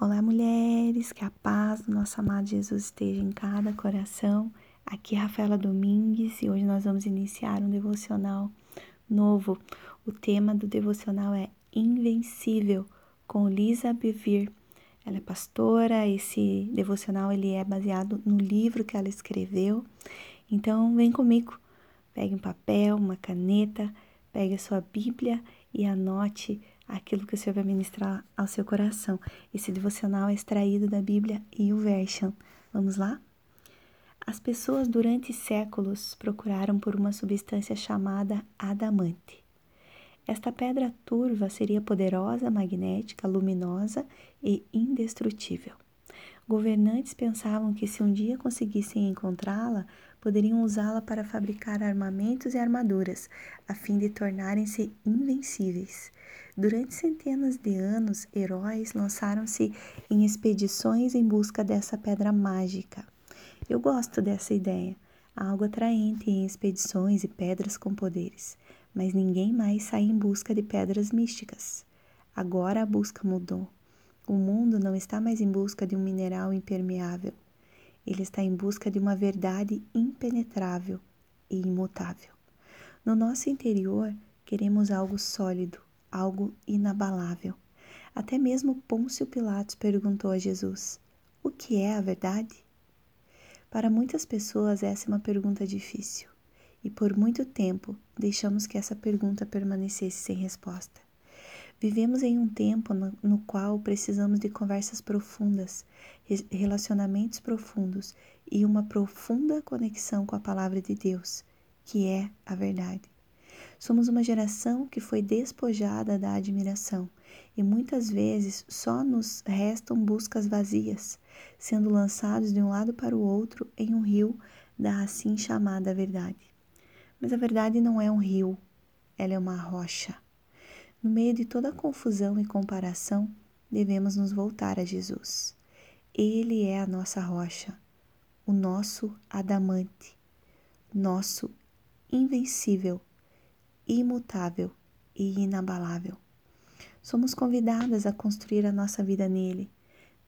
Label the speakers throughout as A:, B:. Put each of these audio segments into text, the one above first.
A: Olá, mulheres, que a paz do nosso amado Jesus esteja em cada coração. Aqui é Rafaela Domingues e hoje nós vamos iniciar um devocional novo. O tema do devocional é Invencível, com Lisa Bevir. Ela é pastora, esse devocional ele é baseado no livro que ela escreveu. Então, vem comigo. Pegue um papel, uma caneta, pegue a sua Bíblia e anote aquilo que o Senhor vai ministrar ao seu coração. Esse devocional é extraído da Bíblia e o Version. Vamos lá? As pessoas durante séculos procuraram por uma substância chamada adamante. Esta pedra turva seria poderosa, magnética, luminosa e indestrutível. Governantes pensavam que se um dia conseguissem encontrá-la, poderiam usá-la para fabricar armamentos e armaduras, a fim de tornarem-se invencíveis. Durante centenas de anos, heróis lançaram-se em expedições em busca dessa pedra mágica. Eu gosto dessa ideia, algo atraente em expedições e pedras com poderes, mas ninguém mais sai em busca de pedras místicas. Agora a busca mudou. O mundo não está mais em busca de um mineral impermeável. Ele está em busca de uma verdade impenetrável e imutável. No nosso interior, queremos algo sólido, algo inabalável. Até mesmo Pôncio Pilatos perguntou a Jesus: O que é a verdade? Para muitas pessoas, essa é uma pergunta difícil, e por muito tempo deixamos que essa pergunta permanecesse sem resposta. Vivemos em um tempo no, no, qual precisamos de conversas profundas, relacionamentos profundos e uma profunda conexão com a palavra de Deus, que é a verdade. Somos uma geração que foi despojada da admiração e muitas vezes só nos restam buscas vazias, sendo lançados de um lado para o outro em um rio da assim chamada verdade. Mas a verdade não é um rio, ela é uma rocha. No meio de toda a confusão e comparação, devemos nos voltar a Jesus. Ele é a nossa rocha, o nosso adamante, nosso invencível imutável e inabalável. Somos convidadas a construir a nossa vida nele,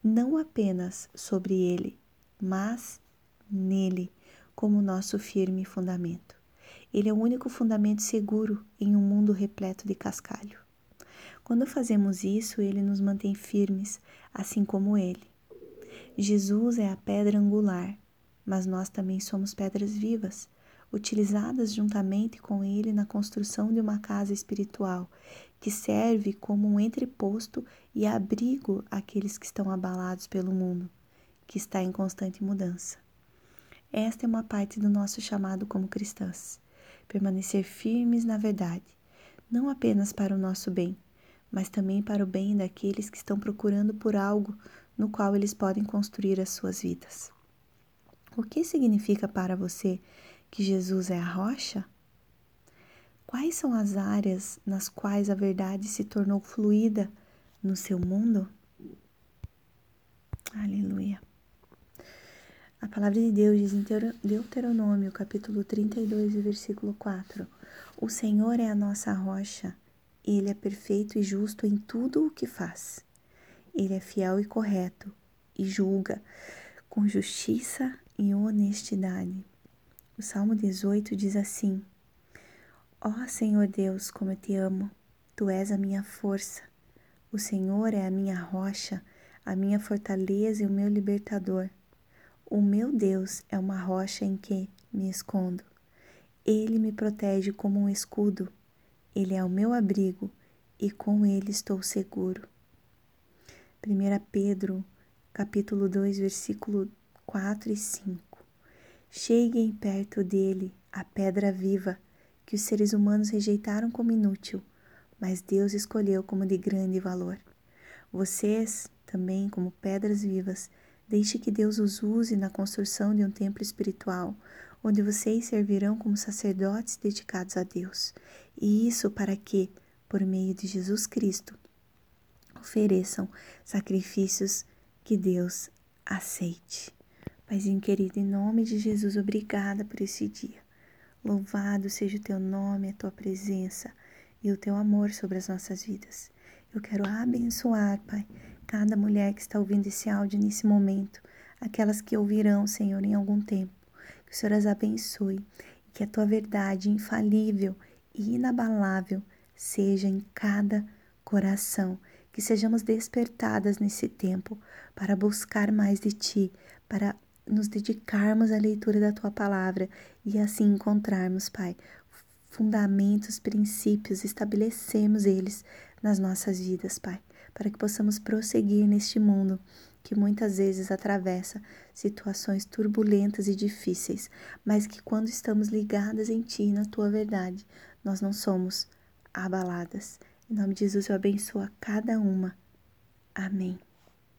A: não apenas sobre ele, mas nele, como nosso firme fundamento. Ele é o único fundamento seguro em um mundo repleto de cascalho. Quando fazemos isso, ele nos mantém firmes, assim como ele. Jesus é a pedra angular, mas nós também somos pedras vivas utilizadas juntamente com ele na construção de uma casa espiritual, que serve como um entreposto e abrigo àqueles que estão abalados pelo mundo, que está em constante mudança. Esta é uma parte do nosso chamado como cristãs: permanecer firmes na verdade, não apenas para o nosso bem, mas também para o bem daqueles que estão procurando por algo no qual eles podem construir as suas vidas. O que significa para você que Jesus é a rocha? Quais são as áreas nas quais a verdade se tornou fluida no seu mundo? Aleluia. A palavra de Deus diz em Deuteronômio, capítulo 32, versículo 4: O Senhor é a nossa rocha, ele é perfeito e justo em tudo o que faz. Ele é fiel e correto e julga com justiça e honestidade. O Salmo 18 diz assim: Ó oh, Senhor Deus, como eu te amo, tu és a minha força. O Senhor é a minha rocha, a minha fortaleza e o meu libertador. O meu Deus é uma rocha em que me escondo. Ele me protege como um escudo. Ele é o meu abrigo e com ele estou seguro. 1 Pedro, capítulo 2, versículo 4 e 5. Cheguem perto dele, a pedra viva, que os seres humanos rejeitaram como inútil, mas Deus escolheu como de grande valor. Vocês, também, como pedras vivas, deixe que Deus os use na construção de um templo espiritual, onde vocês servirão como sacerdotes dedicados a Deus. E isso para que, por meio de Jesus Cristo, ofereçam sacrifícios que Deus aceite. Paizinho querido, em nome de Jesus, obrigada por esse dia. Louvado seja o teu nome, a tua presença e o teu amor sobre as nossas vidas. Eu quero abençoar, Pai, cada mulher que está ouvindo esse áudio nesse momento, aquelas que ouvirão, Senhor, em algum tempo. Que o Senhor as abençoe e que a tua verdade infalível e inabalável seja em cada coração. Que sejamos despertadas nesse tempo para buscar mais de ti, para nos dedicarmos à leitura da tua palavra e assim encontrarmos, Pai, fundamentos, princípios, estabelecemos eles nas nossas vidas, Pai, para que possamos prosseguir neste mundo que muitas vezes atravessa situações turbulentas e difíceis, mas que quando estamos ligadas em Ti, na Tua verdade, nós não somos abaladas. Em nome de Jesus, eu abençoo a cada uma. Amém.